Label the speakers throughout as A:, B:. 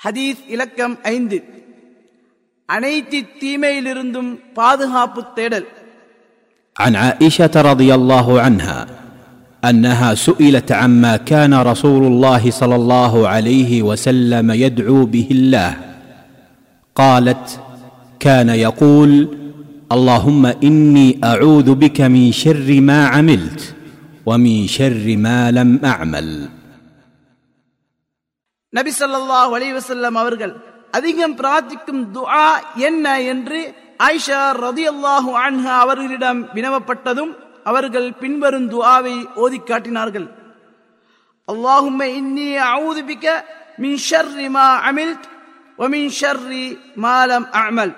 A: ஹதீஸ் இலக்கம் ஐந்து அனைத்து தீமையிலிருந்தும் பாதுகாப்பு தேடல்
B: عن عائشه رضي الله عنها انها سئلت عما كان رسول الله صلى الله عليه وسلم يدعو به الله قالت كان يقول اللهم اني اعوذ بك من شر ما عملت ومن شر ما لم اعمل
A: நபி ஸல்லல்லாஹு அலிவசல்லம் அவர்கள் அதிகம் பிரார்த்திக்கும் துஆ என்ன என்று ஆயிஷா ரதி அல்லாஹு அன்ஹா அவர்களிடம் வினவப்பட்டதும் அவர்கள் பின்வரும் துஆவை ஓதி காட்டினார்கள். அல்லாஹும்ம இன்னி அஊது பிக மின் ஷர்ரி மா அமில்த் வ மின் ஷர்ரி மா அமல்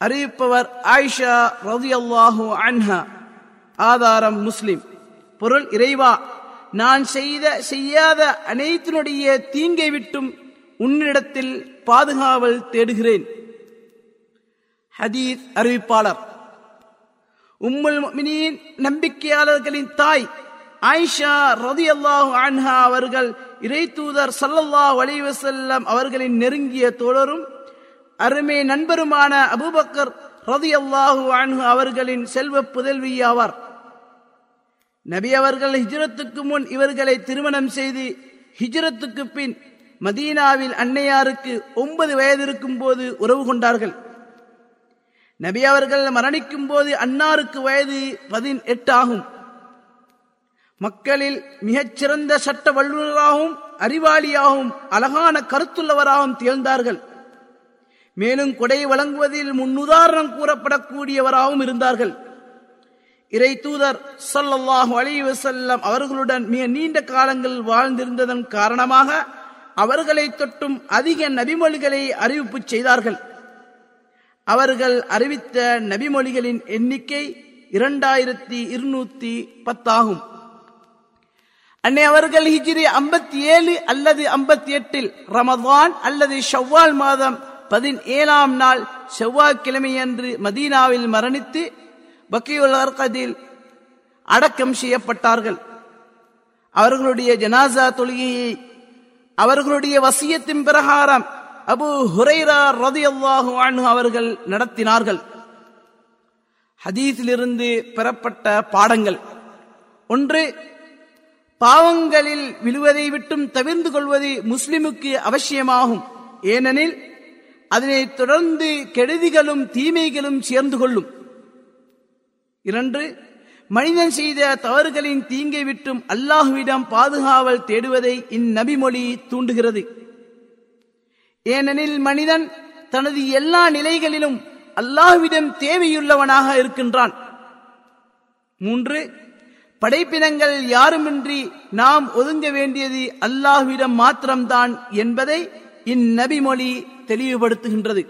A: அறிவிப்பவர் ஆயிஷா ரதி அல்லாஹு அன்ஹா. ஆதாரம் முஸ்லிம். பொருள் இறைவா. நான் செய்த செய்யாத அனைத்தினுடைய தீங்கை விட்டும் உன்னிடத்தில் பாதுகாவல் தேடுகிறேன். ஹதீஸ் அறிவிப்பாளர். உம்முல் மினியின் நம்பிக்கையாளர்களின் தாய் ஆயிஷா ரதியல்லாஹு அன்ஹா அவர்கள் இறை தூதர் சல்லல்லாஹ் அலைஹி அவர்களின் நெருங்கிய தோழரும் அருமை நண்பருமான அபூபக்கர் ரதியல்லாஹு அன்ஹு அவர்களின் செல்வ புதல்வி ஆவார் நபி அவர்கள் ஹிஜ்ரத்துக்கு முன் இவர்களை திருமணம் செய்து ஹிஜ்ரத்துக்கு பின் மதீனாவில் அன்னையாருக்கு ஒன்பது வயது இருக்கும் போது உறவு கொண்டார்கள். நபி அவர்கள் மரணிக்கும் போது அன்னாருக்கு வயது பதினெட்டு ஆகும். மக்களில் மிகச்சிறந்த சட்ட வல்லுநராகவும் அறிவாளியாகவும் அழகான கருத்துள்ளவராகவும் திகழ்ந்தார்கள். மேலும் கொடை வழங்குவதில் முன்னுதாரணம் கூறப்படக்கூடியவராகவும் இருந்தார்கள். இறை தூதர் சொல்லல்லாஹு அலிவசல்லம் அவர்களுடன் மிக நீண்ட காலங்கள் வாழ்ந்திருந்ததன் காரணமாக அவர்களை தொட்டும் அதிக நபிமொழிகளை அறிவிப்பு செய்தார்கள். அவர்கள் அறிவித்த நபிமொழிகளின் எண்ணிக்கை இரண்டாயிரத்தி இருநூத்தி பத்தாகும். அன்னை அவர்கள் ஹிஜிரி ஐம்பத்தி ஏழு அல்லது ஐம்பத்தி எட்டில் ரமதான் அல்லது ஷவ்வால் மாதம் பதினேழாம் நாள் செவ்வாய்க்கிழமையன்று மதீனாவில் மரணித்து பக்கியுல் அர்கதில் அடக்கம் செய்யப்பட்டார்கள். அவர்களுடைய ஜனாசா தொழுகையை அவர்களுடைய வசியத்தின் பிரகாரம் அபு ஹுரைரா ரதி அல்லாஹு அவர்கள் நடத்தினார்கள். ஹதீஸிலிருந்து பெறப்பட்ட பாடங்கள். ஒன்று பாவங்களில் விழுவதை விட்டும் தவிர்ந்து கொள்வது முஸ்லிமுக்கு அவசியமாகும். ஏனெனில் அதனை தொடர்ந்து கெடுதிகளும் தீமைகளும் சேர்ந்து கொள்ளும். இரண்டு மனிதன் செய்த தவறுகளின் தீங்கை விட்டும் அல்லாஹுவிடம் பாதுகாவல் தேடுவதை இந்நபிமொழி தூண்டுகிறது. ஏனெனில் மனிதன் தனது எல்லா நிலைகளிலும் அல்லாஹ்விடம் தேவையுள்ளவனாக இருக்கின்றான். மூன்று படைப்பினங்கள் யாருமின்றி நாம் ஒதுங்க வேண்டியது அல்லாஹ்விடம் மாத்திரம்தான் என்பதை இந்நபிமொழி தெளிவுபடுத்துகின்றது.